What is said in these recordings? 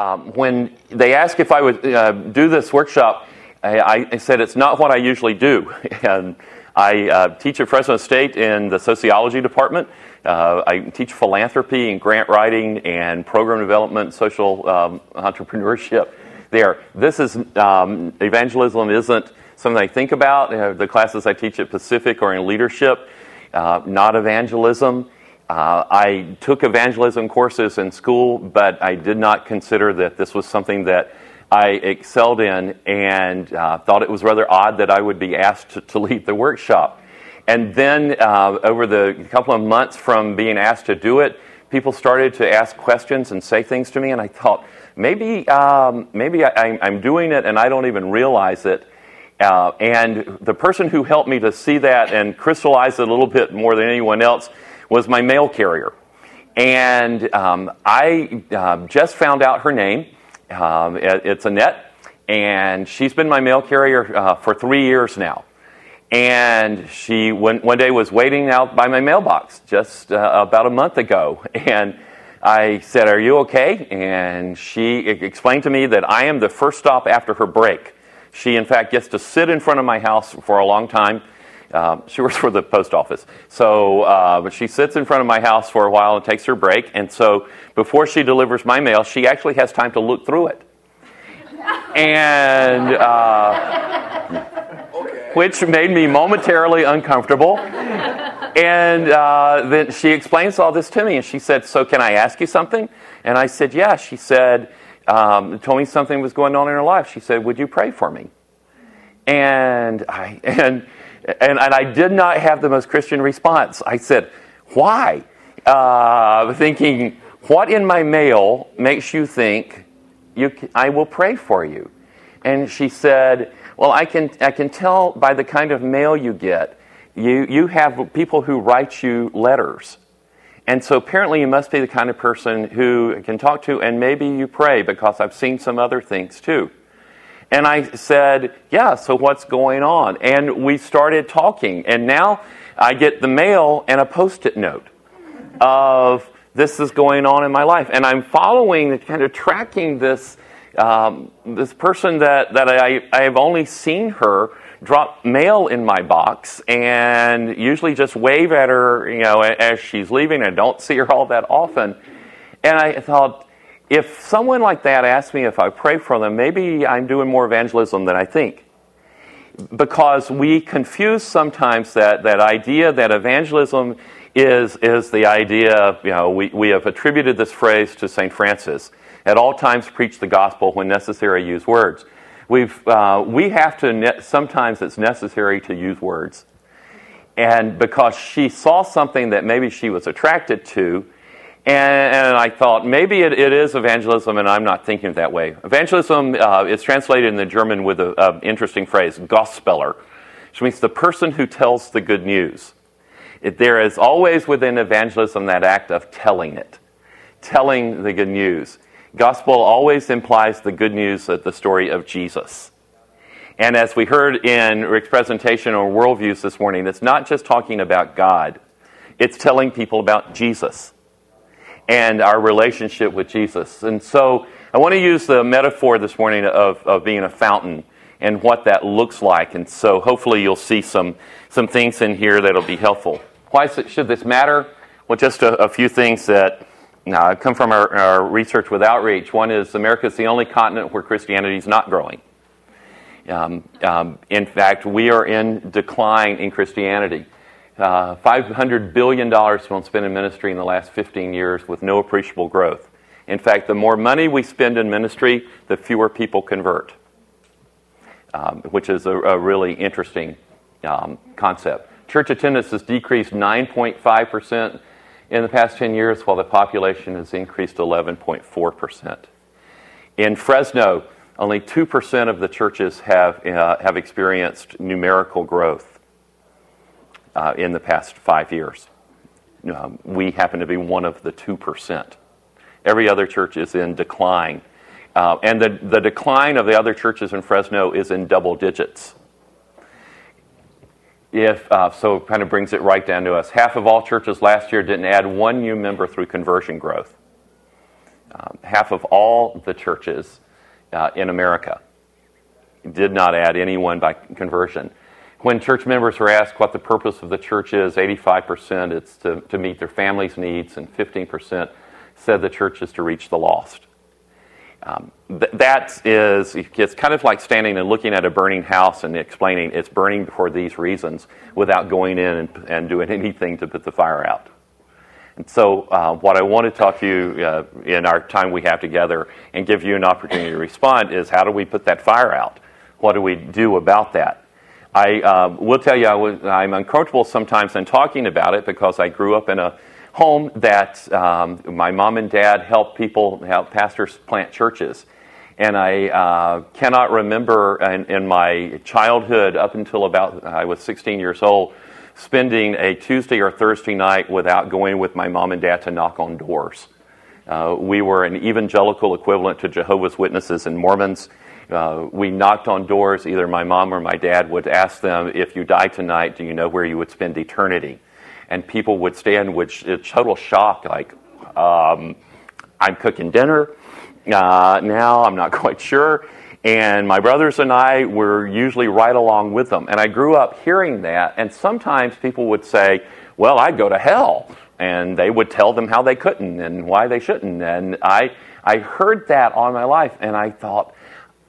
Um, when they asked if I would uh, do this workshop, I, I, said it's not what I usually do. and I uh, teach at Fresno State in the sociology department. Uh, I teach philanthropy and grant writing and program development, social um, entrepreneurship there. This is um, evangelism isn't something I think about. Uh, the classes I teach at Pacific are in leadership, uh, not evangelism. Uh, I took evangelism courses in school, but I did not consider that this was something that I excelled in and uh, thought it was rather odd that I would be asked to, to lead the workshop. And then, uh, over the couple of months from being asked to do it, people started to ask questions and say things to me, and I thought, maybe, um, maybe I, am doing it and I don't even realize it. Uh, and the person who helped me to see that and crystallize it a little bit more than anyone else was my mail carrier. And um, I uh, just found out her name. Um, it, it's Annette, and she's been my mail carrier uh, for three years now. And she one, one day was waiting out by my mailbox just uh, about a month ago. And I said, Are you okay? And she explained to me that I am the first stop after her break. She, in fact, gets to sit in front of my house for a long time um, she works for the post office. So, uh, but she sits in front of my house for a while and takes her break. And so, before she delivers my mail, she actually has time to look through it. And uh, okay. which made me momentarily uncomfortable. And uh, then she explains all this to me, and she said, "So, can I ask you something?" And I said, "Yeah." She said, um, "Told me something was going on in her life." She said, "Would you pray for me?" And I and and, and I did not have the most Christian response. I said, Why? Uh, thinking, What in my mail makes you think you, I will pray for you? And she said, Well, I can, I can tell by the kind of mail you get. You, you have people who write you letters. And so apparently you must be the kind of person who can talk to, and maybe you pray because I've seen some other things too. And I said, Yeah, so what's going on? And we started talking. And now I get the mail and a post it note of this is going on in my life. And I'm following, kind of tracking this, um, this person that, that I, I have only seen her drop mail in my box and usually just wave at her, you know, as she's leaving. I don't see her all that often. And I thought, if someone like that asks me if I pray for them, maybe I'm doing more evangelism than I think. Because we confuse sometimes that, that idea that evangelism is, is the idea, you know, we, we have attributed this phrase to St. Francis at all times preach the gospel, when necessary, use words. We've, uh, we have to, ne- sometimes it's necessary to use words. And because she saw something that maybe she was attracted to, and, and, I thought maybe it, it is evangelism, and I'm not thinking that way. Evangelism uh, is translated in the German with an interesting phrase, Gospeller, which means the person who tells the good news. It, there is always within evangelism that act of telling it, telling the good news. Gospel always implies the good news of the story of Jesus. And as we heard in Rick's presentation on worldviews this morning, it's not just talking about God, it's telling people about Jesus and our relationship with Jesus. And so I want to use the metaphor this morning of, of being a fountain and what that looks like. And so hopefully you'll see some, some things in here that'll be helpful. Why should this matter? Well, just a, a few things that now, come from our, our, research with outreach. One is America is the only continent where Christianity is not growing. Um, um, in fact, we are in decline in Christianity. Uh, $500 billion spent in ministry in the last 15 years with no appreciable growth. In fact, the more money we spend in ministry, the fewer people convert, um, which is a, a really interesting um, concept. Church attendance has decreased 9.5% in the past 10 years, while the population has increased 11.4%. In Fresno, only 2% of the churches have, uh, have experienced numerical growth uh, in the past five years. Um, we happen to be one of the 2%. Every other church is in decline. Uh, and the, the decline of the other churches in Fresno is in double digits. If, uh, so it kind of brings it right down to us. Half of all churches last year didn't add one new member through conversion growth. um, half of all the churches uh, in America did not add anyone by conversion. When church members were asked what the purpose of the church is, 85% it's to, to meet their family's needs, and 15% said the church is to reach the lost. Um, th- that is, it's kind of like standing and looking at a burning house and explaining it's burning for these reasons without going in and, and doing anything to put the fire out. And so, uh, what I want to talk to you uh, in our time we have together and give you an opportunity to respond is how do we put that fire out? What do we do about that? I uh, will tell you, I am uncomfortable sometimes in talking about it because I grew up in a home that um, my mom and dad helped people, help pastors plant churches. And I uh, cannot remember in, in, my childhood, up until about I was 16 years old, spending a Tuesday or Thursday night without going with my mom and dad to knock on doors. Uh, we were an evangelical equivalent to Jehovah's Witnesses and Mormons. Uh, we knocked on doors. Either my mom or my dad would ask them, If you die tonight, do you know where you would spend eternity? And people would stand with total shock, like, um, I'm cooking dinner uh, now, I'm not quite sure. And my brothers and I were usually right along with them. And I grew up hearing that, and sometimes people would say, Well, I'd go to hell. And they would tell them how they couldn't and why they shouldn't. And I, I heard that all my life, and I thought,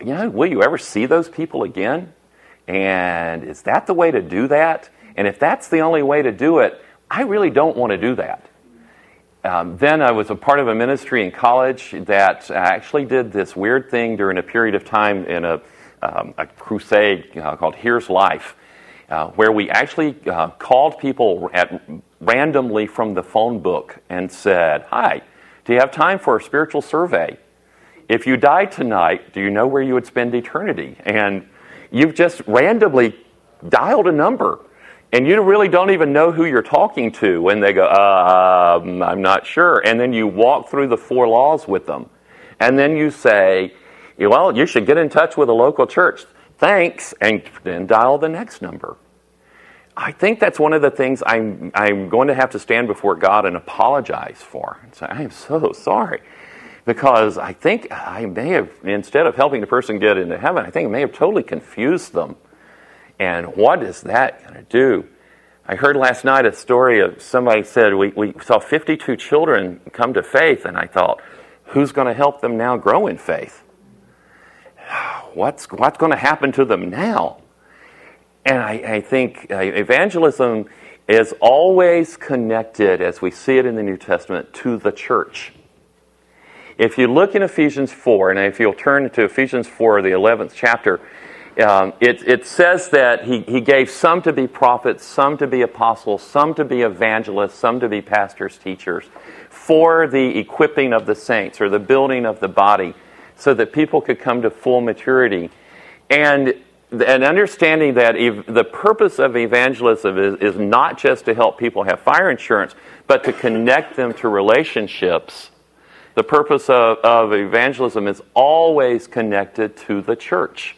you know, will you ever see those people again? And is that the way to do that? And if that's the only way to do it, I really don't want to do that. Um, then I was a part of a ministry in college that actually did this weird thing during a period of time in a, um, a crusade uh, called Here's Life, uh, where we actually uh, called people at, randomly from the phone book and said, Hi, do you have time for a spiritual survey? If you die tonight, do you know where you would spend eternity? And you've just randomly dialed a number. And you really don't even know who you're talking to when they go, uh, I'm not sure. And then you walk through the four laws with them. And then you say, Well, you should get in touch with a local church. Thanks. And then dial the next number. I think that's one of the things I'm, I'm going to have to stand before God and apologize for. And say, I am so sorry because I think I may have, instead of helping the person get into heaven, I think I may have totally confused them. And what is that going to do? I heard last night a story of somebody said we, we saw 52 children come to faith, and I thought, who's going to help them now grow in faith? What's, what's going to happen to them now? And I, I think uh, evangelism is always connected, as we see it in the New Testament, to the church. If you look in Ephesians 4, and if you'll turn to Ephesians 4, the 11th chapter, um, it, it says that he, he gave some to be prophets, some to be apostles, some to be evangelists, some to be pastors, teachers, for the equipping of the saints or the building of the body so that people could come to full maturity. And and understanding that ev- the purpose of evangelism is, is not just to help people have fire insurance, but to connect them to relationships the purpose of, of evangelism is always connected to the church.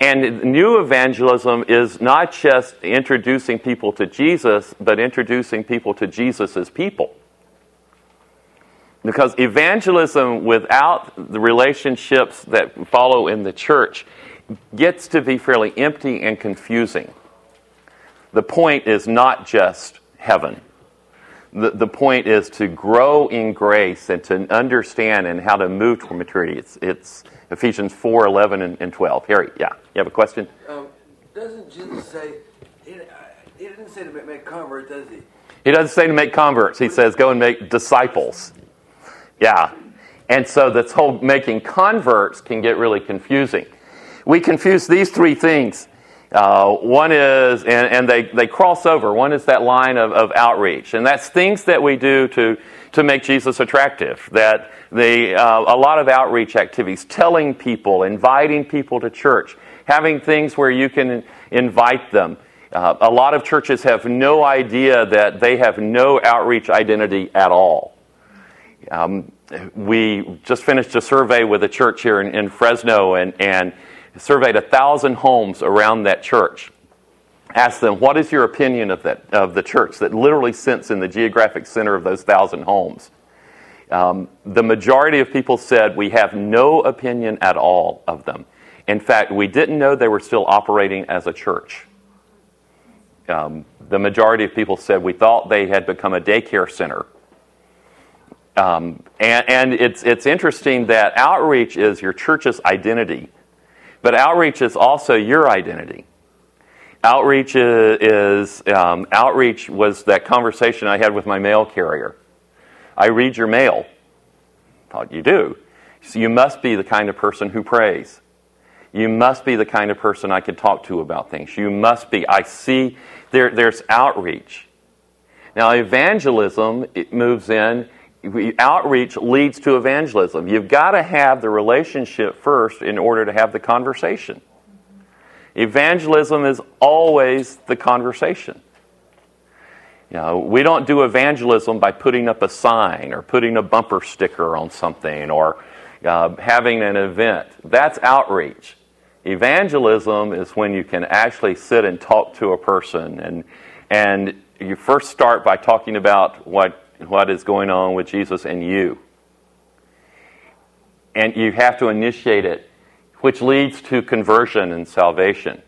And new evangelism is not just introducing people to Jesus, but introducing people to Jesus as people. Because evangelism without the relationships that follow in the church gets to be fairly empty and confusing. The point is not just heaven the, the point is to grow in grace and to understand and how to move toward maturity. It's, it's Ephesians 4 11 and, and 12. Harry, yeah, you have a question? Um, doesn't Jesus say, he, he didn't say to make converts, does he? He doesn't say to make converts. He says go and make disciples. Yeah. And so this whole making converts can get really confusing. We confuse these three things uh, one is, and, and, they, they cross over. One is that line of, of outreach, and that's things that we do to, to make Jesus attractive. That the, uh, a lot of outreach activities, telling people, inviting people to church, having things where you can invite them. Uh, a lot of churches have no idea that they have no outreach identity at all. Um, we just finished a survey with a church here in, in Fresno, and, and surveyed a thousand homes around that church. Asked them, what is your opinion of, that, of the church that literally sits in the geographic center of those thousand homes? Um, the majority of people said we have no opinion at all of them. In fact, we didn't know they were still operating as a church. Um, the majority of people said we thought they had become a daycare center. Um, and, and it's, it's interesting that outreach is your church's identity, but outreach is also your identity. Outreach is, um, outreach was that conversation I had with my mail carrier. I read your mail. Thought you do. So you must be the kind of person who prays. You must be the kind of person I can talk to about things. You must be. I see there, there's outreach. Now, evangelism it moves in. Outreach leads to evangelism. You've got to have the relationship first in order to have the conversation. Evangelism is always the conversation. You know, we don't do evangelism by putting up a sign or putting a bumper sticker on something or uh, having an event. That's outreach. Evangelism is when you can actually sit and talk to a person and and you first start by talking about what what is going on with Jesus and you. And you have to initiate it which leads to conversion and salvation.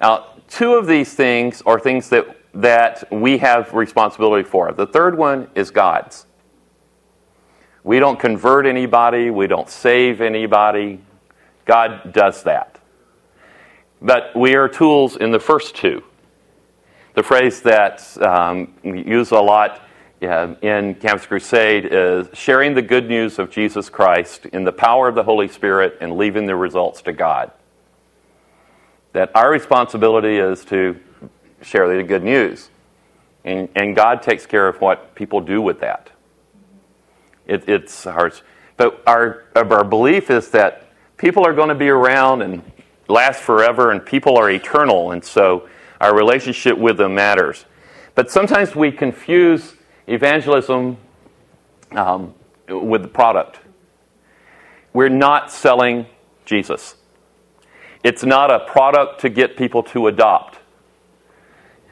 Now, two of these things are things that, that we have responsibility for. The third one is God's. We don't convert anybody, we don't save anybody. God does that. But we are tools in the first two. The phrase that um, we use a lot in Campus Crusade is sharing the good news of Jesus Christ in the power of the Holy Spirit and leaving the results to God. That our responsibility is to share the good news. And, and God takes care of what people do with that. It, it's ours. But our, our belief is that people are going to be around and last forever, and people are eternal, and so our relationship with them matters. But sometimes we confuse evangelism um, with the product. We're not selling Jesus. It's not a product to get people to adopt.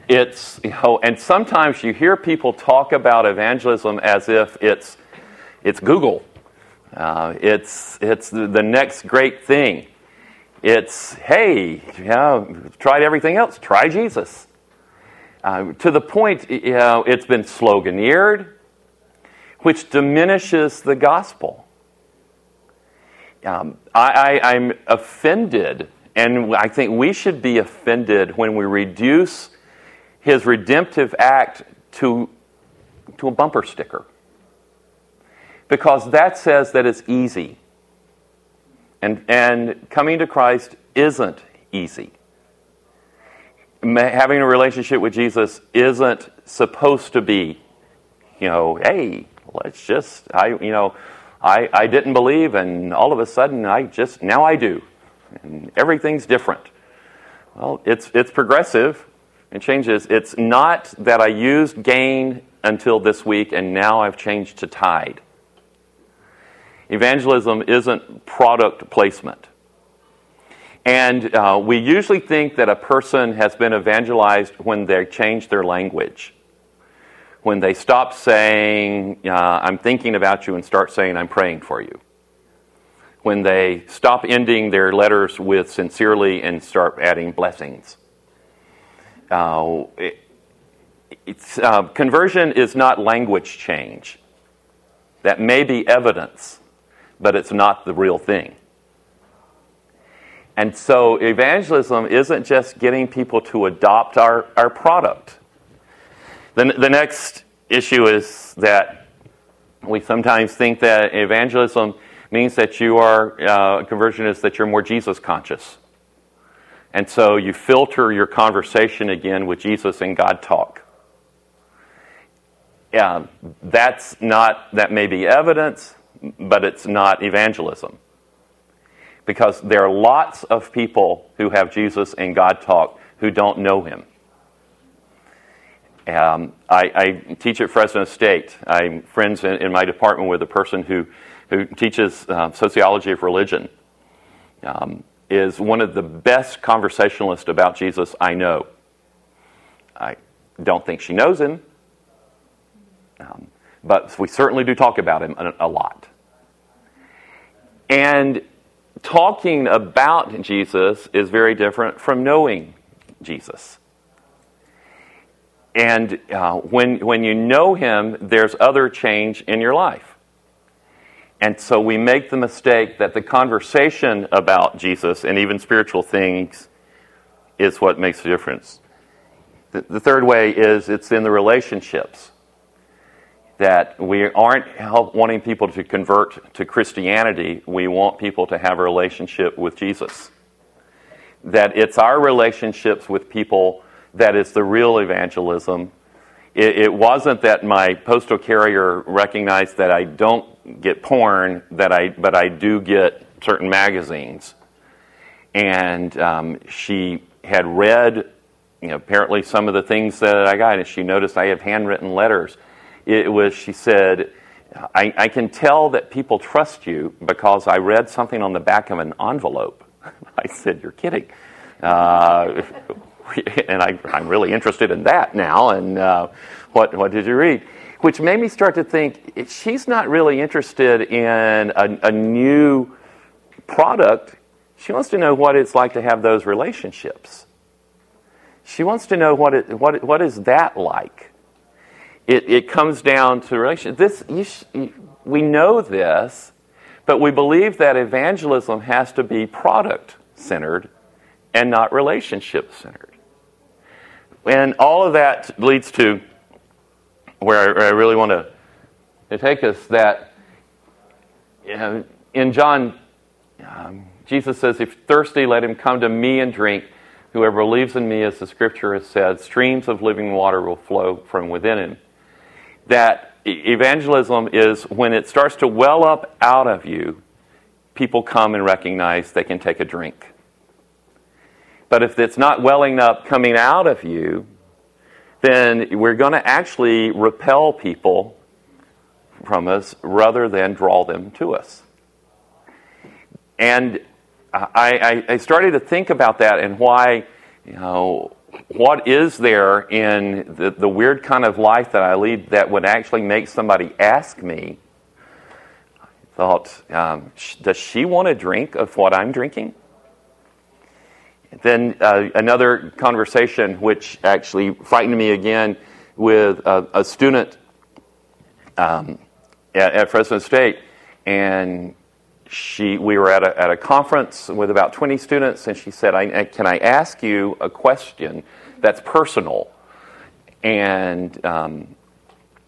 It's, you know, and sometimes you hear people talk about evangelism as if it's, it's Google. Uh, it's, it's the, next great thing. It's, hey, yeah, tried everything else, try Jesus. Uh, to the point, you know, it's been sloganeered, which diminishes the gospel. Um, I, I, I'm offended, and I think we should be offended when we reduce his redemptive act to, to a bumper sticker. Because that says that it's easy. And, and coming to Christ isn't easy having a relationship with Jesus isn't supposed to be, you know, hey, let's just, I, you know, I, I didn't believe and all of a sudden I just, now I do. And everything's different. Well, it's, it's progressive. It changes. It's not that I used Gain until this week and now I've changed to Tide. Evangelism isn't product placement. And uh, we usually think that a person has been evangelized when they change their language. When they stop saying, uh, I'm thinking about you, and start saying, I'm praying for you. When they stop ending their letters with sincerely and start adding blessings. Uh, it, uh, conversion is not language change. That may be evidence, but it's not the real thing. And so evangelism isn't just getting people to adopt our, our product. The, the next issue is that we sometimes think that evangelism means that you are, uh, conversion is that you're more Jesus conscious. And so you filter your conversation again with Jesus and God talk. Yeah, that's not, that may be evidence, but it's not evangelism because there are lots of people who have Jesus and God talk who don't know him. Um, I, I, teach at Fresno State. I'm friends in, in, my department with a person who, who teaches uh, sociology of religion. Um, is one of the best conversationalists about Jesus I know. I don't think she knows him, um, but we certainly do talk about him a, a lot. And talking about Jesus is very different from knowing Jesus. And uh, when, when you know him, there's other change in your life. And so we make the mistake that the conversation about Jesus and even spiritual things is what makes the difference. The, the third way is it's in the relationships that we aren't wanting people to convert to Christianity. We want people to have a relationship with Jesus. That it's our relationships with people that is the real evangelism. It, it wasn't that my postal carrier recognized that I don't get porn, that I, but I do get certain magazines. And um, she had read, you know, apparently some of the things that I got, and she noticed I have handwritten letters it was, she said, I, I can tell that people trust you because I read something on the back of an envelope. I said, You're kidding. Uh, and I, am really interested in that now. And uh, what, what did you read? Which made me start to think she's not really interested in a, a new product. She wants to know what it's like to have those relationships. She wants to know what, it, what, what is that like it, it comes down to relation. This, sh- we know this, but we believe that evangelism has to be product centered and not relationship centered. And all of that leads to where I, really want to, take us that you know, in John, um, Jesus says, If thirsty, let him come to me and drink. Whoever believes in me, as the scripture has said, streams of living water will flow from within him that evangelism is when it starts to well up out of you, people come and recognize they can take a drink. But if it's not welling up coming out of you, then we're going to actually repel people from us rather than draw them to us. And I, I, started to think about that and why, you know, what is there in the, the weird kind of life that I lead that would actually make somebody ask me? I thought, um, does she want a drink of what I'm drinking? Then uh, another conversation, which actually frightened me again, with a, a student um, at, at Fresno State, and she, we were at a, at a conference with about 20 students, and she said, I, Can I ask you a question that's personal? And um,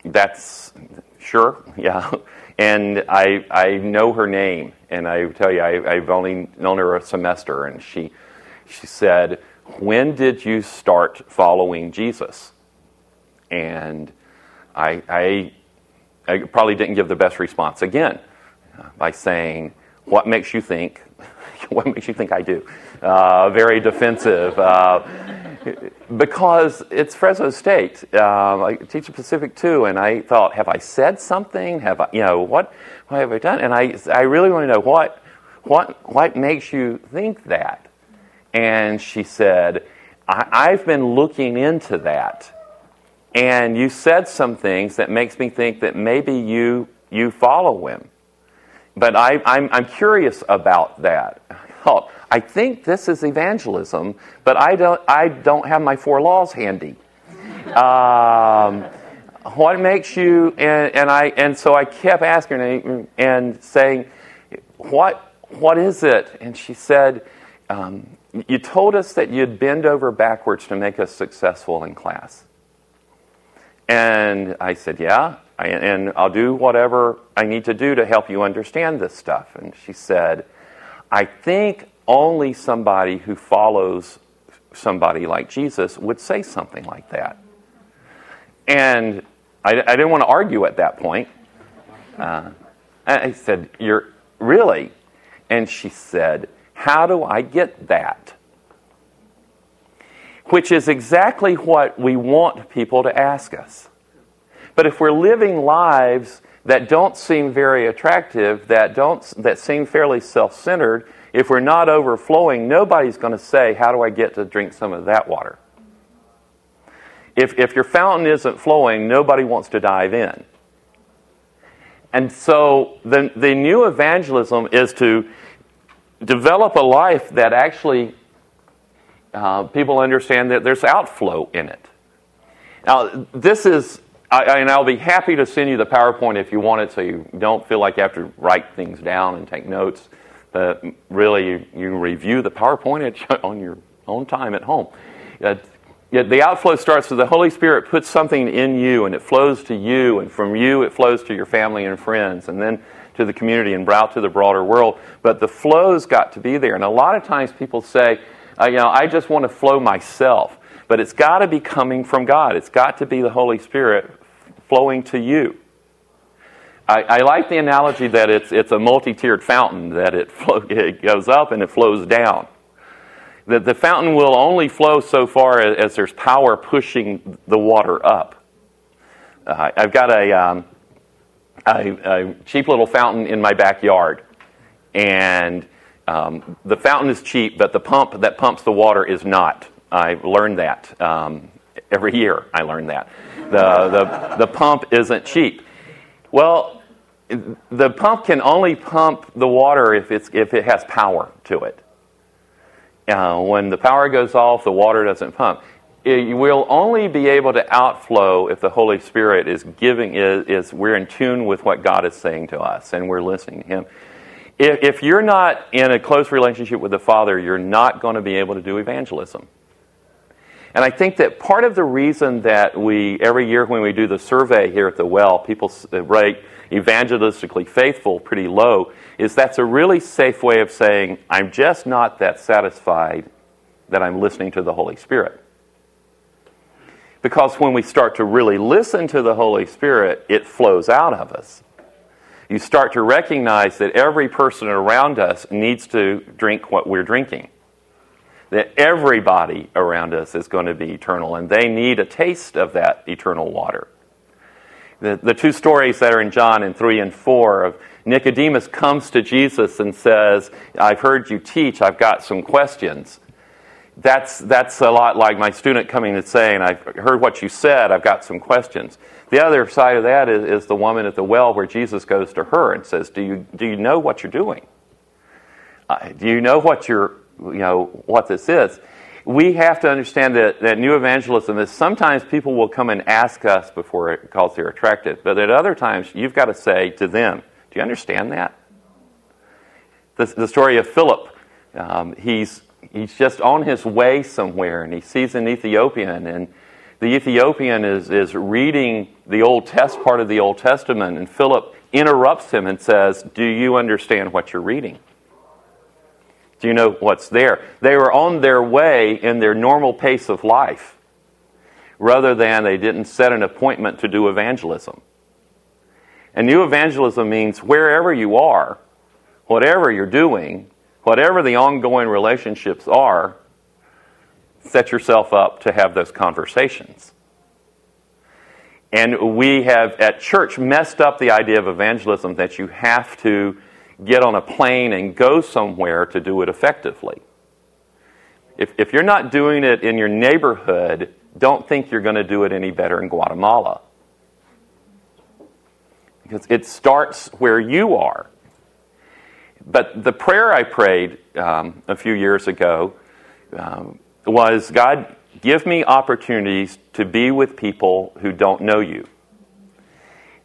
that's sure, yeah. And I, I know her name, and I tell you, I, I've only known her a semester, and she, she said, When did you start following Jesus? And I, I, I probably didn't give the best response again by saying, What makes you think? what makes you think I do? Uh, very defensive. Uh, because it's Fresno State. Uh, I teach at Pacific too, and I thought, have I said something? Have I, you know, what, what have I done? And I, I really want to know what, what, what makes you think that? And she said, I, I've been looking into that. And you said some things that makes me think that maybe you, you follow him. But I, am I'm, I'm curious about that. I think this is evangelism, but I don't, I don't have my four laws handy. Um, what makes you, and, and, I, and so I kept asking her and saying, what, what is it? And she said, um, You told us that you'd bend over backwards to make us successful in class. And I said, Yeah and I'll do whatever I need to do to help you understand this stuff. And she said, I think only somebody who follows somebody like Jesus would say something like that. And I, I didn't want to argue at that point. Uh, I said, You're really? And she said, How do I get that? Which is exactly what we want people to ask us. But if we're living lives that don't seem very attractive, that, don't, that seem fairly self centered, if we're not overflowing, nobody's going to say, How do I get to drink some of that water? If, if your fountain isn't flowing, nobody wants to dive in. And so the, the new evangelism is to develop a life that actually uh, people understand that there's outflow in it. Now, this is, I, and I'll be happy to send you the PowerPoint if you want it so you don't feel like you have to write things down and take notes. But really, you, you review the PowerPoint on your own time at home. Uh, the outflow starts with the Holy Spirit puts something in you and it flows to you, and from you it flows to your family and friends, and then to the community and out to the broader world. But the flow's got to be there. And a lot of times people say, uh, you know, I just want to flow myself. But it's got to be coming from God. It's got to be the Holy Spirit flowing to you. I, I like the analogy that it's, it's a multi tiered fountain, that it, it goes up and it flows down that the fountain will only flow so far as, as there's power pushing the water up. Uh, I've got a, um, a, a, cheap little fountain in my backyard, and um, the fountain is cheap, but the pump that pumps the water is not. I learned that um, every year. I learned that the, the the pump isn't cheap. Well, the pump can only pump the water if it's if it has power to it. Uh, when the power goes off, the water doesn't pump. It will only be able to outflow if the Holy Spirit is giving, is, is we're in tune with what God is saying to us and we're listening to Him. If, if you're not in a close relationship with the Father, you're not going to be able to do evangelism. And I think that part of the reason that we, every year when we do the survey here at the well, people rate evangelistically faithful pretty low, is that's a really safe way of saying, I'm just not that satisfied that I'm listening to the Holy Spirit. Because when we start to really listen to the Holy Spirit, it flows out of us. You start to recognize that every person around us needs to drink what we're drinking. That everybody around us is going to be eternal, and they need a taste of that eternal water. The, the two stories that are in John in 3 and 4 of Nicodemus comes to Jesus and says, I've heard you teach, I've got some questions. That's, that's a lot like my student coming and saying, I've heard what you said, I've got some questions. The other side of that is, is the woman at the well where Jesus goes to her and says, Do you, do you know what you're doing? Do you know what you're, you know, what this is? we have to understand that, that new evangelism is sometimes people will come and ask us before it calls they're attracted, but at other times you've got to say to them, Do you understand that? The, the story of Philip, um, he's, he's just on his way somewhere and he sees an Ethiopian, and the Ethiopian is, is reading the Old Test part of the Old Testament, and Philip interrupts him and says, Do you understand what you're reading? Do you know what's there? They were on their way in their normal pace of life, rather than they didn't set an appointment to do evangelism. And new evangelism means wherever you are, whatever you're doing, whatever the ongoing relationships are, set yourself up to have those conversations. And we have at church messed up the idea of evangelism that you have to get on a plane and go somewhere to do it effectively. If, if you're not doing it in your neighborhood, don't think you're going to do it any better in Guatemala. Because it starts where you are. But the prayer I prayed um, a few years ago um, was God, give me opportunities to be with people who don't know you.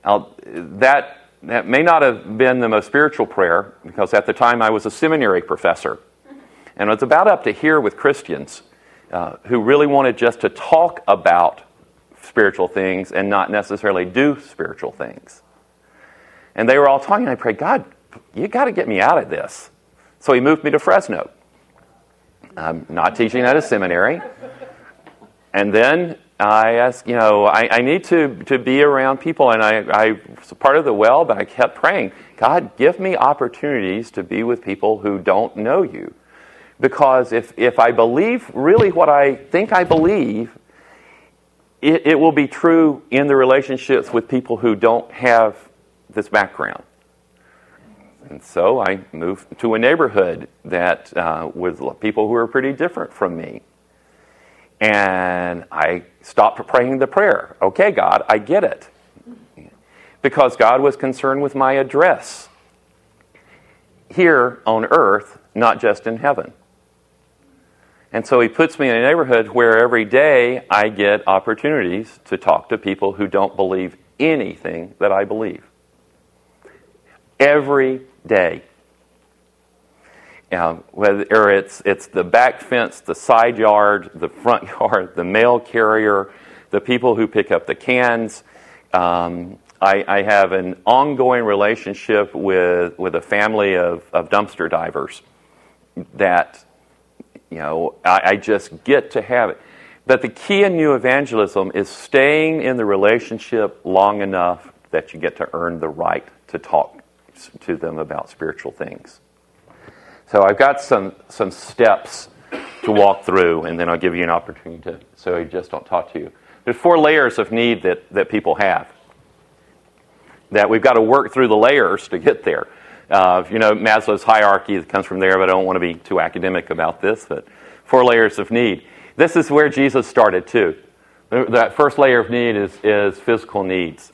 Now, that that may not have been the most spiritual prayer because at the time I was a seminary professor. And it was about up to here with Christians uh, who really wanted just to talk about spiritual things and not necessarily do spiritual things. And they were all talking. I prayed, God, you got to get me out of this. So he moved me to Fresno. I'm not teaching at a seminary. And then I asked, you know, I, I, need to, to be around people, and I, I was part of the well, but I kept praying, God, give me opportunities to be with people who don't know you. Because if, if I believe really what I think I believe, it, it will be true in the relationships with people who don't have this background. And so I moved to a neighborhood that uh, with people who are pretty different from me. And I stopped praying the prayer. Okay, God, I get it. because God was concerned with my address here on earth, not just in heaven. And so he puts me in a neighborhood where every day I get opportunities to talk to people who don't believe anything that I believe. Every day. Um, whether it's, it's the back fence, the side yard, the front yard, the mail carrier, the people who pick up the cans. Um, I, I, have an ongoing relationship with, with a family of, of dumpster divers that, you know, I, I just get to have it. But the key in new evangelism is staying in the relationship long enough that you get to earn the right to talk to them about spiritual things. So I've got some, some steps to walk through, and then I'll give you an opportunity to, so I just don't talk to you. There's four layers of need that, that people have. That we've got to work through the layers to get there. Uh, you know, Maslow's hierarchy comes from there, but I don't want to be too academic about this. But four layers of need. This is where Jesus started too. That first layer of need is, is physical needs.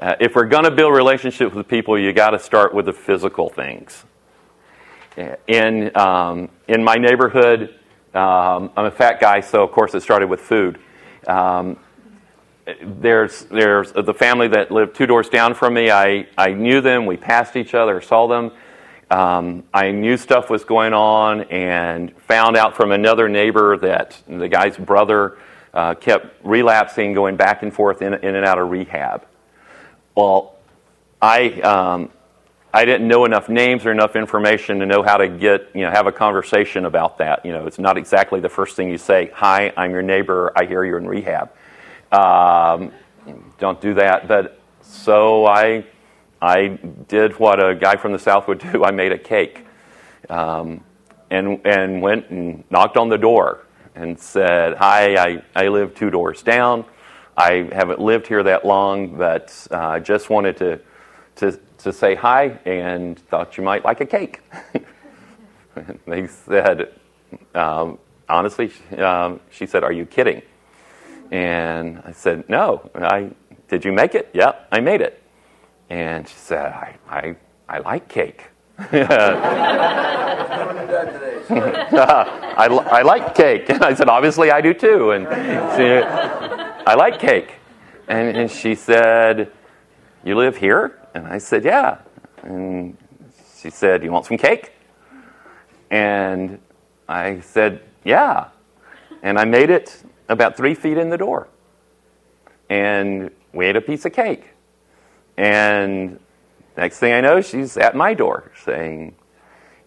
Uh, if we're going to build relationships with people, you got to start with the physical things. In um, in my neighborhood, um, I'm a fat guy, so of course it started with food. Um, there's there's the family that lived two doors down from me. I, I knew them. We passed each other, saw them. Um, I knew stuff was going on, and found out from another neighbor that the guy's brother uh, kept relapsing, going back and forth in, in and out of rehab. Well, I um, I didn't know enough names or enough information to know how to get, you know, have a conversation about that. You know, it's not exactly the first thing you say, Hi, I'm your neighbor. I hear you're in rehab. Um, don't do that. But so I, I did what a guy from the South would do. I made a cake um, and, and went and knocked on the door and said, Hi, I, I live two doors down. I haven't lived here that long, but uh, I just wanted to, to to say hi and thought you might like a cake. they said, um, honestly, um, she said, Are you kidding? And I said, No. I, Did you make it? Yep, I made it. And she said, I, I, I like cake. I, I like cake. And I said, Obviously, I do too. And she, I like cake. And, and she said, You live here? And I said, Yeah. And she said, You want some cake? And I said, Yeah. And I made it about three feet in the door. And we ate a piece of cake. And next thing I know, she's at my door saying,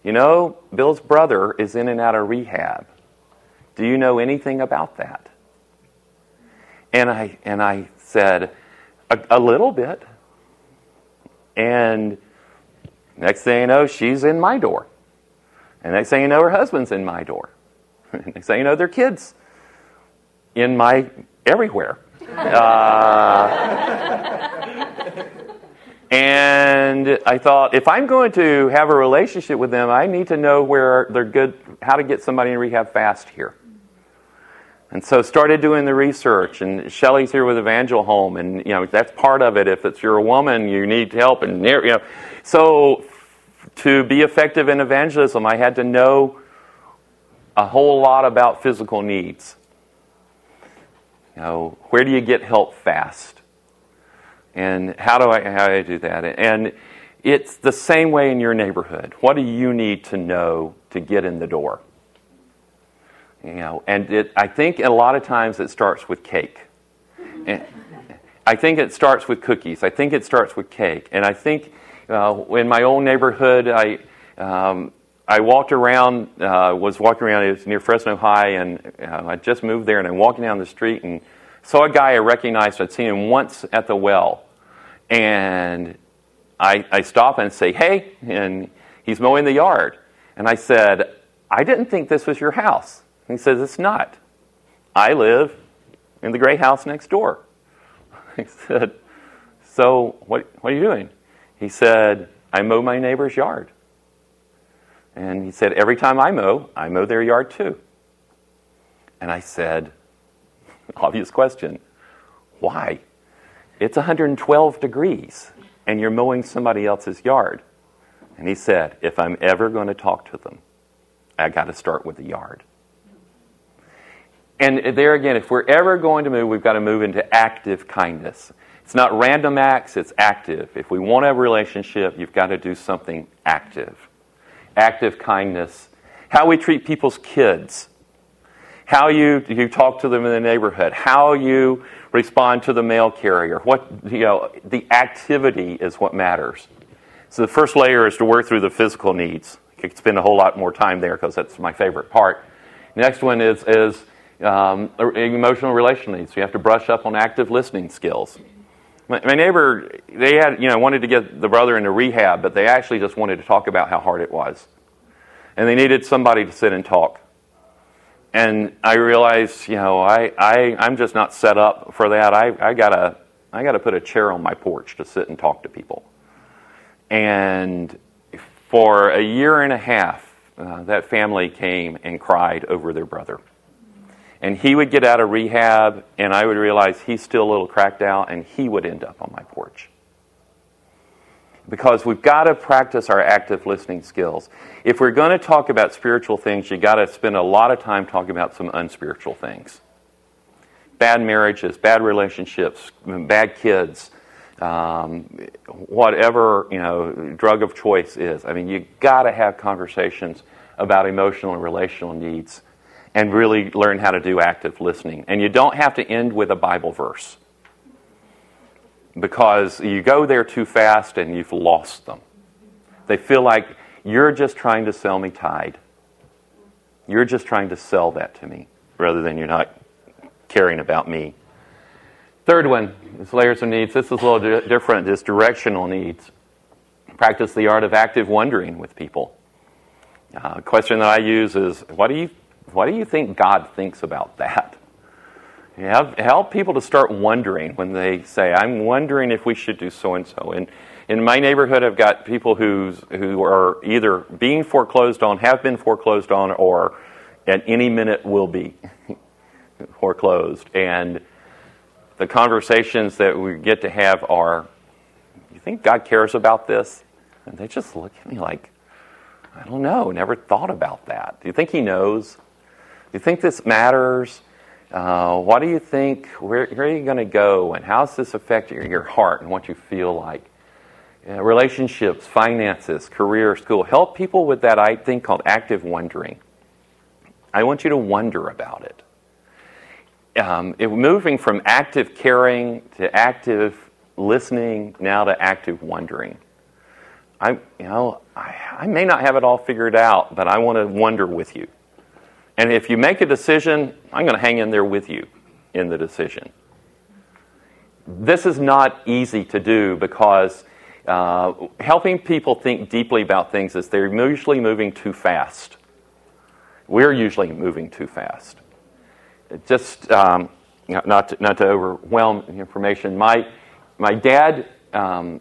You know, Bill's brother is in and out of rehab. Do you know anything about that? And I, and I said, a, a little bit. And next thing you know, she's in my door. And next thing you know, her husband's in my door. And next thing you know, their kids in my everywhere. Uh, and I thought, if I'm going to have a relationship with them, I need to know where they're good, how to get somebody in rehab fast here. And so started doing the research, and Shelly's here with Evangel Home, and you know that's part of it. If it's you're a woman, you need help, and you know, so to be effective in evangelism, I had to know a whole lot about physical needs. You know, where do you get help fast, and how do I how do I do that? And it's the same way in your neighborhood. What do you need to know to get in the door? You know, and it, I think a lot of times it starts with cake. I think it starts with cookies. I think it starts with cake. And I think uh, in my own neighborhood, I um, I walked around, uh, was walking around, it was near Fresno High, and uh, I just moved there, and I'm walking down the street and saw a guy I recognized. I'd seen him once at the well. And I, I stop and say, hey, and he's mowing the yard. And I said, I didn't think this was your house. He says, It's not. I live in the gray house next door. He said, So what, what are you doing? He said, I mow my neighbor's yard. And he said, Every time I mow, I mow their yard too. And I said, Obvious question, why? it's 112 degrees and you're mowing somebody else's yard. And he said, If I'm ever going to talk to them, I got to start with the yard. And there again, if we're ever going to move, we've got to move into active kindness. It's not random acts, it's active. If we want a relationship, you've got to do something active. Active kindness. How we treat people's kids. How you, you talk to them in the neighborhood. How you respond to the mail carrier. What, you know, the activity is what matters. So the first layer is to work through the physical needs. I could spend a whole lot more time there because that's my favorite part. next one is, is um, emotional relational needs. So you have to brush up on active listening skills. My, neighbor, they had, you know, wanted to get the brother into rehab, but they actually just wanted to talk about how hard it was. And they needed somebody to sit and talk. And I realized, you know, I, I, I'm just not set up for that. I, I gotta, I gotta put a chair on my porch to sit and talk to people. And for a year and a half, uh, that family came and cried over their brother. And he would get out of rehab, and I would realize he's still a little cracked out, and he would end up on my porch. Because we've got to practice our active listening skills. If we're going to talk about spiritual things, you've got to spend a lot of time talking about some unspiritual things bad marriages, bad relationships, bad kids, um, whatever you know drug of choice is. I mean, you got to have conversations about emotional and relational needs and really learn how to do active listening. And you don't have to end with a Bible verse because you go there too fast and you've lost them. They feel like you're just trying to sell me Tide. You're just trying to sell that to me rather than you're not caring about me. Third one is layers of needs. This is a little di- different, just directional needs. Practice the art of active wondering with people. Uh, a question that I use is what do you what do you think God thinks about that? Have, help people to start wondering when they say, I'm wondering if we should do so and so. And in my neighborhood, I've got people who's, who are either being foreclosed on, have been foreclosed on, or at any minute will be foreclosed. And the conversations that we get to have are, You think God cares about this? And they just look at me like, I don't know, never thought about that. Do you think He knows? Do you think this matters? Uh, what do you think? Where, where are you going to go? And how does this affect your, your heart and what you feel like? Uh, relationships, finances, career, school. Help people with that I think called active wondering. I want you to wonder about it. Um, it moving from active caring to active listening now to active wondering. I, you know, I, I may not have it all figured out, but I want to wonder with you. And if you make a decision, I'm going to hang in there with you in the decision. This is not easy to do because uh, helping people think deeply about things is they're usually moving too fast. We're usually moving too fast. Just um, not, to, not to overwhelm information, my, my dad um,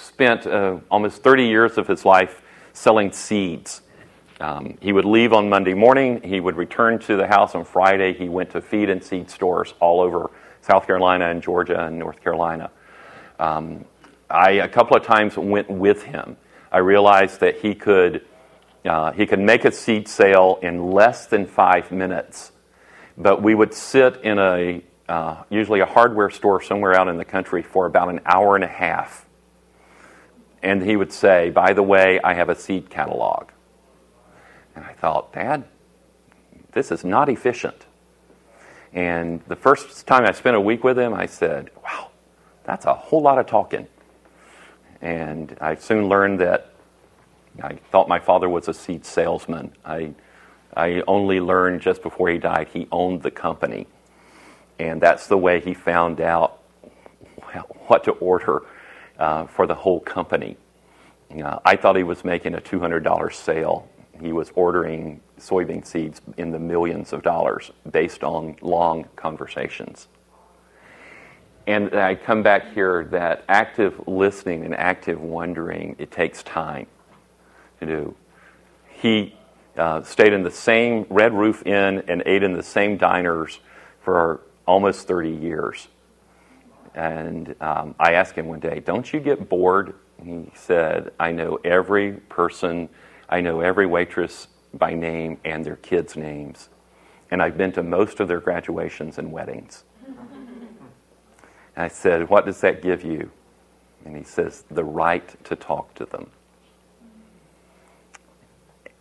spent uh, almost 30 years of his life selling seeds. Um, he would leave on Monday morning. He would return to the house on Friday. He went to feed and seed stores all over South Carolina and Georgia and North Carolina. Um, I a couple of times went with him. I realized that he could uh, he could make a seed sale in less than five minutes, but we would sit in a uh, usually a hardware store somewhere out in the country for about an hour and a half. And he would say, "By the way, I have a seed catalog." And I thought, Dad, this is not efficient. And the first time I spent a week with him, I said, wow, that's a whole lot of talking. And I soon learned that I thought my father was a seed salesman. I, I only learned just before he died he owned the company. And that's the way he found out what to order uh, for the whole company. Uh, I thought he was making a $200 sale, he was ordering soybean seeds in the millions of dollars based on long conversations. And I come back here that active listening and active wondering, it takes time to do. He uh, stayed in the same Red Roof Inn and ate in the same diners for almost 30 years. And um, I asked him one day, Don't you get bored? He said, I know every person, I know every waitress by name and their kids' names. And I've been to most of their graduations and weddings. And I said, What does that give you? And he says, The right to talk to them.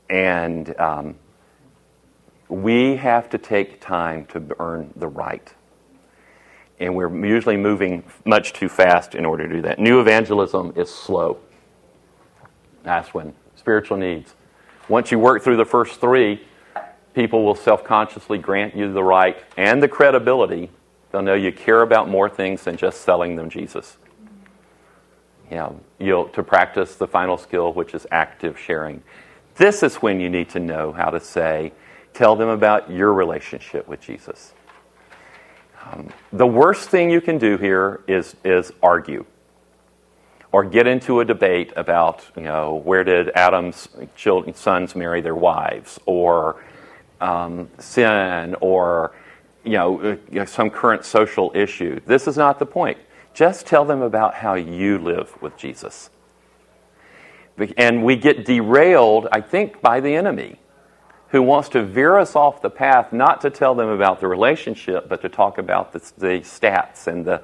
And um, we have to take time to earn the right. And we're usually moving much too fast in order to do that. New evangelism is slow. That's when spiritual needs. Once you work through the first three, people will self consciously grant you the right and the credibility. They'll know you care about more things than just selling them Jesus. Know, you'll, to practice the final skill, which is active sharing. This is when you need to know how to say, tell them about your relationship with Jesus. Um, the worst thing you can do here is, is argue or get into a debate about, you know, where did Adam's children, sons marry their wives, or um, sin, or, you know, uh, some current social issue. This is not the point. Just tell them about how you live with Jesus. And we get derailed, I think, by the enemy who wants to veer us off the path, not to tell them about the relationship, but to talk about the, the stats and the,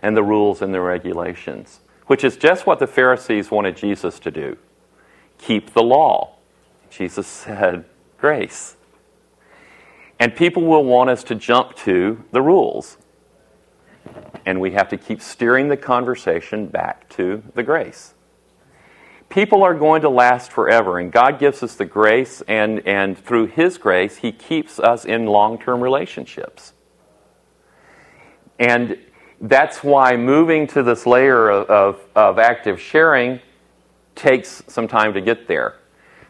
and the rules and the regulations, which is just what the Pharisees wanted Jesus to do keep the law. Jesus said, grace. And people will want us to jump to the rules. And we have to keep steering the conversation back to the grace people are going to last forever, and God gives us the grace, and, and through His grace, He keeps us in long term relationships. And that's why moving to this layer of, of, of, active sharing takes some time to get there.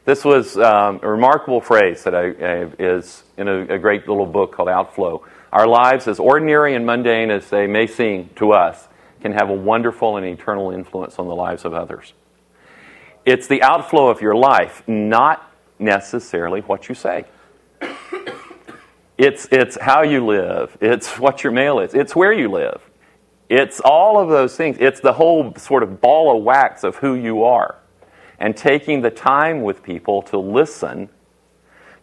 This was um, a remarkable phrase that I, I, is in a, a great little book called Outflow. Our lives, as ordinary and mundane as they may seem to us, can have a wonderful and eternal influence on the lives of others. It's the outflow of your life, not necessarily what you say. It's, it's how you live. It's what your mail is. It's where you live. It's all of those things. It's the whole sort of ball of wax of who you are. And taking the time with people to listen,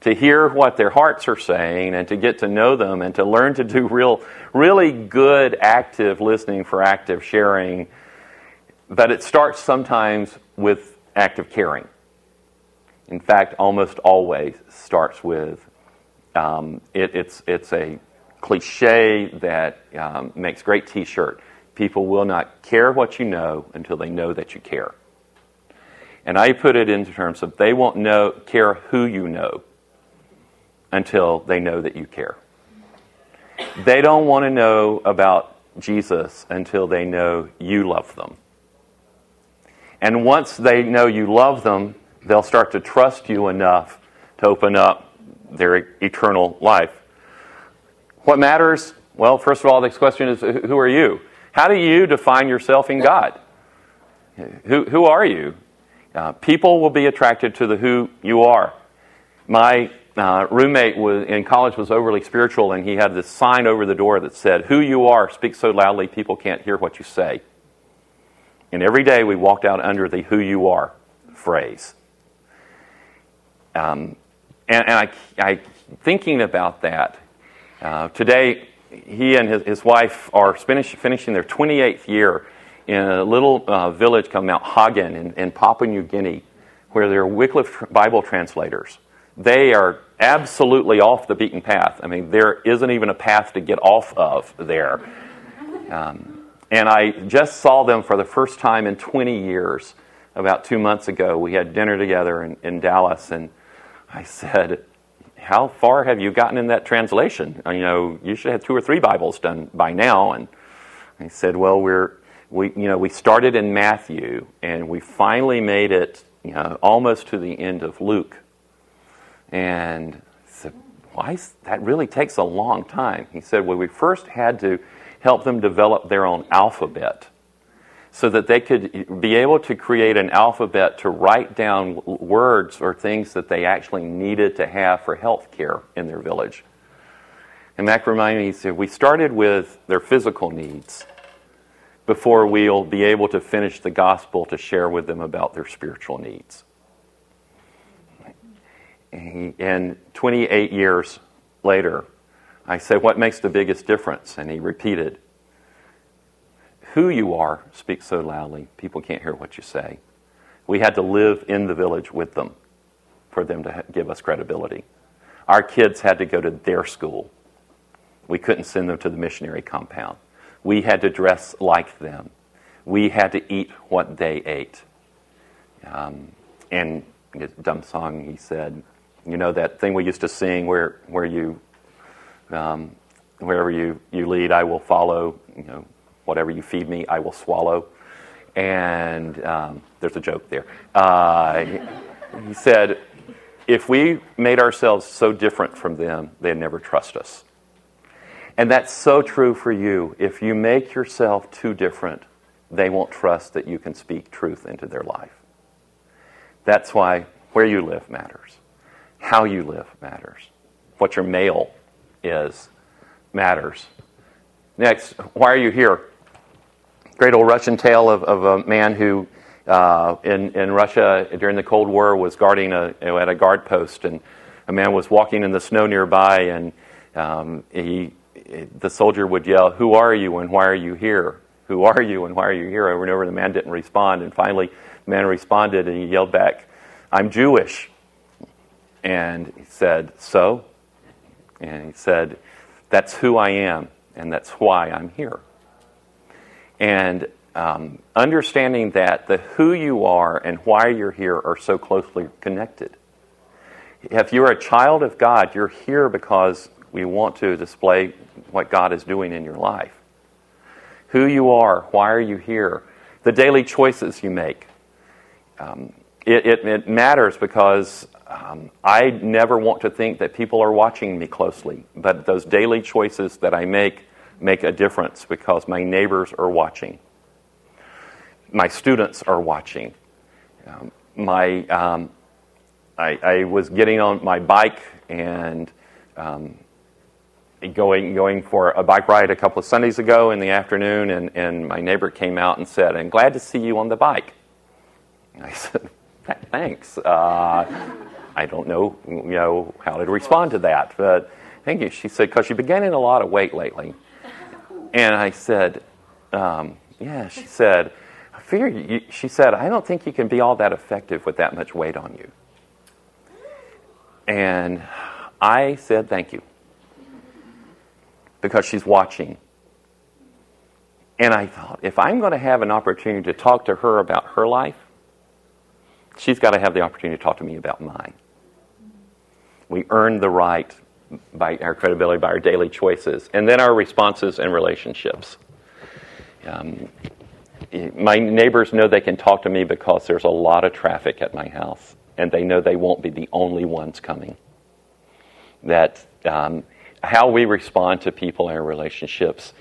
to hear what their hearts are saying, and to get to know them, and to learn to do real, really good active listening for active sharing. But it starts sometimes with active caring. In fact, almost always starts with um, it, it's, it's a cliche that um, makes great t shirt. People will not care what you know until they know that you care. And I put it in terms of they won't know, care who you know until they know that you care. They don't want to know about Jesus until they know you love them. And once they know you love them, they'll start to trust you enough to open up their eternal life. What matters? Well, first of all, the question is who are you? How do you define yourself in God? Who, who are you? Uh, people will be attracted to the who you are. My uh, roommate was, in college was overly spiritual, and he had this sign over the door that said, Who you are speaks so loudly people can't hear what you say. And every day we walked out under the who you are phrase. Um, and, and I, I, thinking about that, uh, today he and his, his wife are finish, finishing their 28th year in a little uh, village called Mount Hagen in, in Papua New Guinea, where they're Wycliffe Bible translators. They are absolutely off the beaten path. I mean, there isn't even a path to get off of there. Um, and I just saw them for the first time in 20 years about two months ago. We had dinner together in, in Dallas, and I said, How far have you gotten in that translation? Uh, you know, you should have two or three Bibles done by now. And he said, Well, we're, we, you know, we started in Matthew, and we finally made it you know, almost to the end of Luke. And I said, Why? That really takes a long time. He said, Well, we first had to help them develop their own alphabet so that they could be able to create an alphabet to write down words or things that they actually needed to have for health care in their village. And Mac reminded me, said, we started with their physical needs, before we'll be able to finish the gospel to share with them about their spiritual needs. And 28 years later, I said, What makes the biggest difference? And he repeated, Who you are speaks so loudly, people can't hear what you say. We had to live in the village with them for them to give us credibility. Our kids had to go to their school. We couldn't send them to the missionary compound. We had to dress like them. We had to eat what they ate. Um, and dumb song, he said, you know that thing we used to sing where where you um, wherever you, you lead, I will follow. You know, whatever you feed me, I will swallow. And um, there's a joke there. Uh, he, said, if we made ourselves so different from them, they'd never trust us. And that's so true for you. If you make yourself too different, they won't trust that you can speak truth into their life. That's why where you live matters. How you live matters. What your mail is matters. Next, why are you here? Great old Russian tale of, of a man who, uh, in, in Russia during the Cold War, was guarding a, at a guard post, and a man was walking in the snow nearby, and um, he, the soldier would yell, Who are you and why are you here? Who are you and why are you here? Over and over, the man didn't respond, and finally, the man responded and he yelled back, I'm Jewish. And he said, So? And he said, That's who I am, and that's why I'm here. And um, understanding that the who you are and why you're here are so closely connected. If you're a child of God, you're here because we want to display what God is doing in your life. Who you are, why are you here, the daily choices you make. Um, it, it, it matters because um, I never want to think that people are watching me closely, but those daily choices that I make make a difference because my neighbors are watching, my students are watching. Um, my, um, I, I, was getting on my bike and um, going going for a bike ride a couple of Sundays ago in the afternoon, and, and my neighbor came out and said, "I'm glad to see you on the bike." I said, "Thanks." Uh, I don't know, you know, how to respond to that. But thank you. She said, because you've been gaining a lot of weight lately. And I said, um, yeah, she said, I you, she said, I don't think you can be all that effective with that much weight on you. And I said, thank you. Because she's watching. And I thought, if I'm going to have an opportunity to talk to her about her life, she's got to have the opportunity to talk to me about mine. We earn the right by our credibility, by our daily choices, and then our responses and relationships. Um, my neighbors know they can talk to me because there's a lot of traffic at my house, and they know they won't be the only ones coming. That um, how we respond to people in our relationships.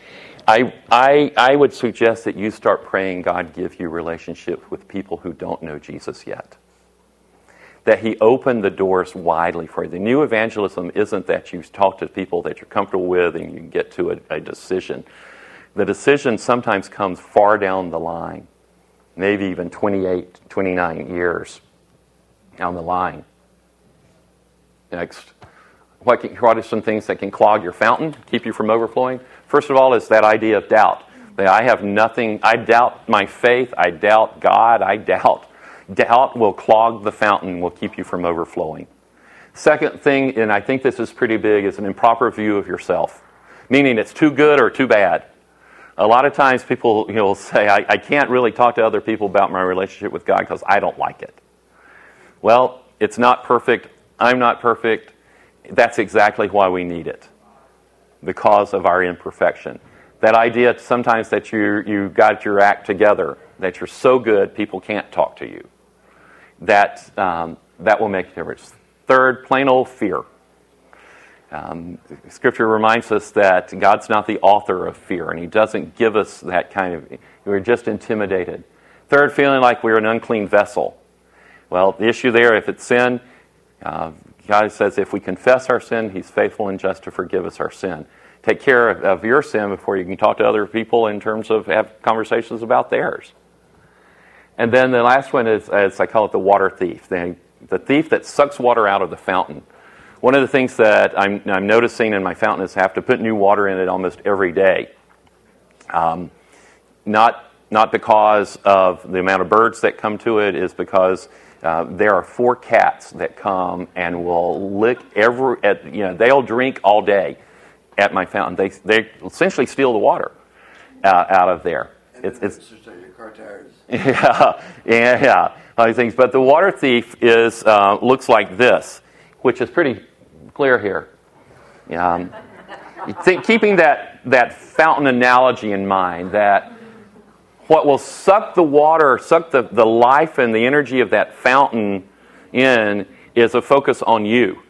I, I, I would suggest that you start praying God give you relationships with people who don't know Jesus yet that he opened the doors widely for you. The new evangelism isn't that you talk to people that you're comfortable with and you get to a, a decision. The decision sometimes comes far down the line, maybe even 28, 29 years down the line. Next, what, can, what are some things that can clog your fountain, keep you from overflowing? First of all, is that idea of doubt. That I have nothing, I doubt my faith, I doubt God, I doubt Doubt will clog the fountain, will keep you from overflowing. Second thing, and I think this is pretty big, is an improper view of yourself, meaning it's too good or too bad. A lot of times people you know, will say, I, I can't really talk to other people about my relationship with God because I don't like it. Well, it's not perfect. I'm not perfect. That's exactly why we need it because of our imperfection. That idea sometimes that you, you got your act together, that you're so good people can't talk to you that, um, that will make a difference. Third, plain old fear. Um, scripture reminds us that God's not the author of fear, and He doesn't give us that kind of, we're just intimidated. Third, feeling like we're an unclean vessel. Well, the issue there, if it's sin, uh, God says if we confess our sin, He's faithful and just to forgive us our sin. take care of, of your sin before you can talk to other people in terms of have conversations about theirs. And then the last one is, as I call it the water thief, the, the thief that sucks water out of the fountain. One of the things that I'm, I'm noticing in my fountain is I have to put new water in it almost every day. Um, not, not because of the amount of birds that come to it, is because uh, there are four cats that come and will lick every, at, you know, they'll drink all day at my fountain. They, they essentially steal the water uh, out of there. And it's, it's your car tires. Yeah, yeah, yeah, these things. But the water thief is uh, looks like this, which is pretty clear here. Um, think, keeping that, that fountain analogy in mind, that what will suck the water, suck the, the life and the energy of that fountain in, is a focus on you.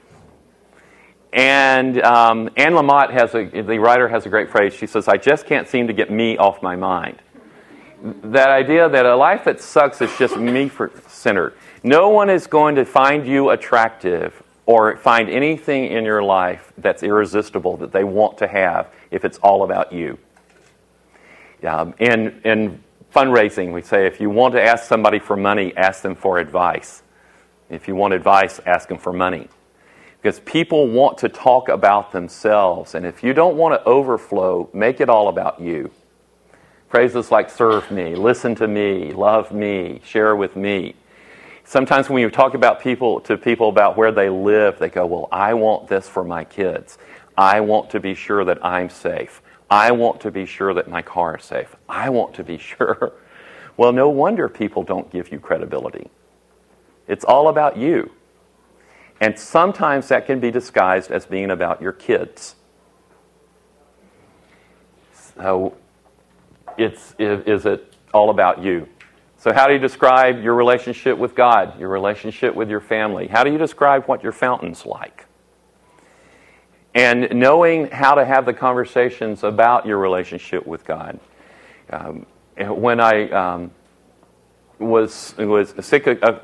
And um, Anne Lamott has a, the writer has a great phrase. She says, I just can't seem to get me off my mind. That idea that a life that sucks is just me centered. No one is going to find you attractive or find anything in your life that's irresistible that they want to have if it's all about you. Um, in, in fundraising, we say if you want to ask somebody for money, ask them for advice. If you want advice, ask them for money. Because people want to talk about themselves, and if you don't want to overflow, make it all about you. Phrases like serve me, listen to me, love me, share with me. Sometimes when you talk about people to people about where they live, they go, "Well, I want this for my kids. I want to be sure that I'm safe. I want to be sure that my car is safe. I want to be sure." Well, no wonder people don't give you credibility. It's all about you. And sometimes that can be disguised as being about your kids. So, it's, is it all about you? So, how do you describe your relationship with God, your relationship with your family? How do you describe what your fountain's like? And knowing how to have the conversations about your relationship with God. Um, when I um, was, was sick a, a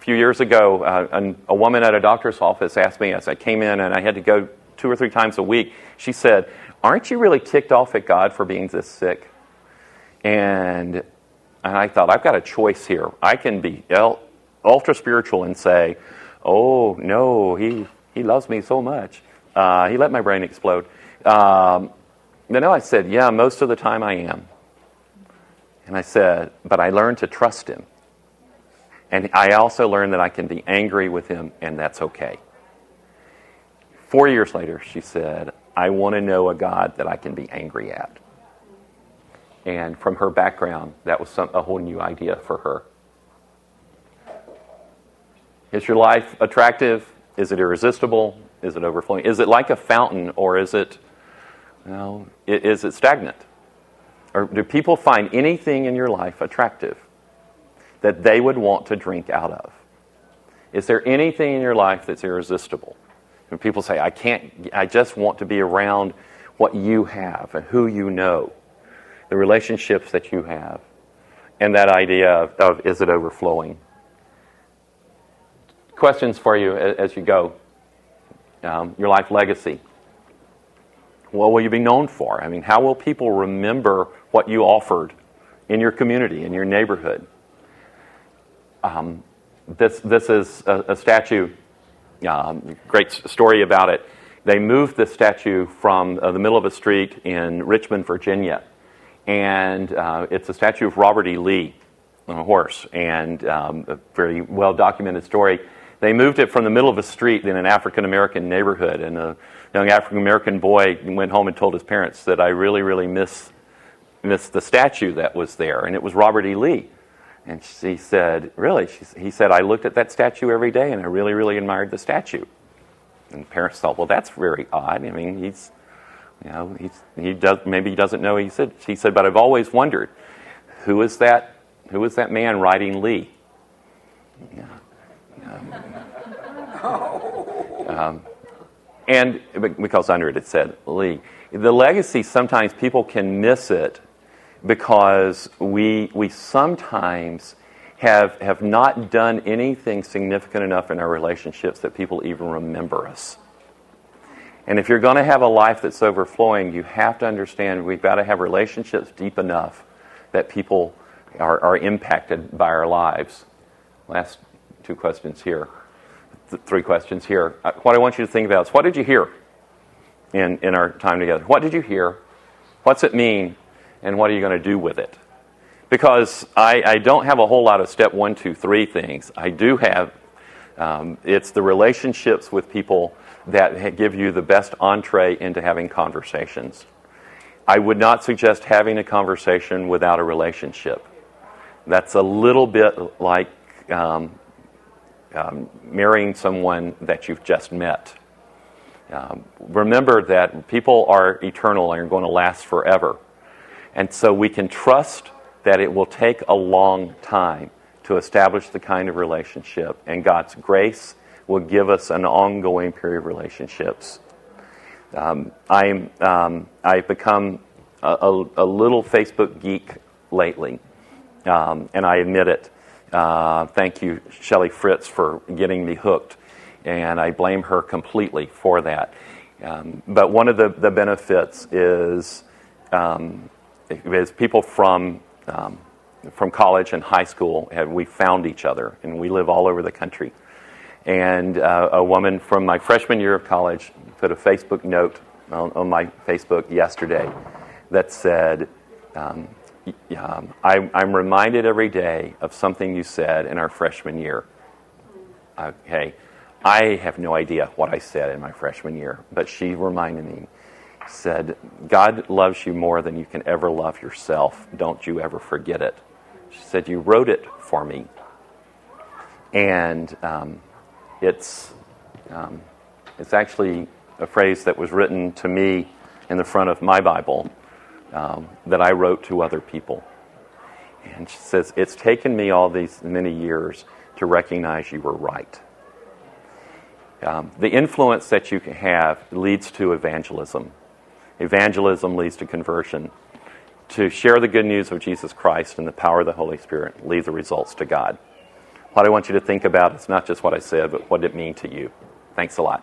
few years ago, uh, a woman at a doctor's office asked me as I came in and I had to go two or three times a week, she said, Aren't you really ticked off at God for being this sick? And and I thought, I've got a choice here. I can be ultra spiritual and say, oh, no, he, he loves me so much. Uh, he let my brain explode. Um, but no, I said, yeah, most of the time I am. And I said, but I learned to trust him. And I also learned that I can be angry with him, and that's okay. Four years later, she said, I want to know a God that I can be angry at. And from her background, that was some, a whole new idea for her. Is your life attractive? Is it irresistible? Is it overflowing? Is it like a fountain or is it, you know, is it stagnant? Or do people find anything in your life attractive that they would want to drink out of? Is there anything in your life that's irresistible? When people say, I can't, I just want to be around what you have and who you know the relationships that you have, and that idea of, of is it overflowing? Questions for you as you go. Um, your life legacy. What will you be known for? I mean, how will people remember what you offered in your community, in your neighborhood? Um, this, this is a, a statue, um, great story about it. They moved the statue from uh, the middle of a street in Richmond, Virginia, and uh, it's a statue of Robert E. Lee on a horse, and um, a very well documented story. They moved it from the middle of a street in an African American neighborhood, and a young African American boy went home and told his parents that I really, really miss miss the statue that was there, and it was Robert E. Lee. And she said, Really? She, he said, I looked at that statue every day, and I really, really admired the statue. And parents thought, Well, that's very odd. I mean, he's you know, he's, he does, maybe he doesn't know. He said, he said, but I've always wondered, who is that? Who is that man riding Lee? Yeah. Um, um, and because under it it said Lee. The legacy sometimes people can miss it because we we sometimes have have not done anything significant enough in our relationships that people even remember us. And if you're going to have a life that's overflowing, you have to understand we've got to have relationships deep enough that people are, are impacted by our lives. Last two questions here, Th- three questions here. Uh, what I want you to think about is what did you hear in, in our time together? What did you hear? What's it mean? And what are you going to do with it? Because I, I don't have a whole lot of step one, two, three things. I do have, um, it's the relationships with people that give you the best entree into having conversations. I would not suggest having a conversation without a relationship. That's a little bit like um, um, marrying someone that you've just met. Um, remember that people are eternal and are going to last forever. And so we can trust that it will take a long time to establish the kind of relationship, and God's grace will give us an ongoing period of relationships. Um, I'm, um, I've become a, a, a, little Facebook geek lately, um, and I admit it. Uh, thank you, Shelly Fritz, for getting me hooked, and I blame her completely for that. Um, but one of the, the benefits is, um, is people from um, from college and high school have we found each other, and we live all over the country. And uh, a woman from my freshman year of college put a Facebook note on, on my Facebook yesterday that said, um, um, I, I'm reminded every day of something you said in our freshman year. Okay, I have no idea what I said in my freshman year, but she reminded me, said, God loves you more than you can ever love yourself. Don't you ever forget it. She said, You wrote it for me. And um, it's, um, it's actually a phrase that was written to me in the front of my Bible um, that I wrote to other people. And she says, It's taken me all these many years to recognize you were right. Um, the influence that you can have leads to evangelism. Evangelism leads to conversion. To share the good news of Jesus Christ and the power of the Holy Spirit leads the results to God what I want you to think about is not just what I said, but what it means to you. Thanks a lot.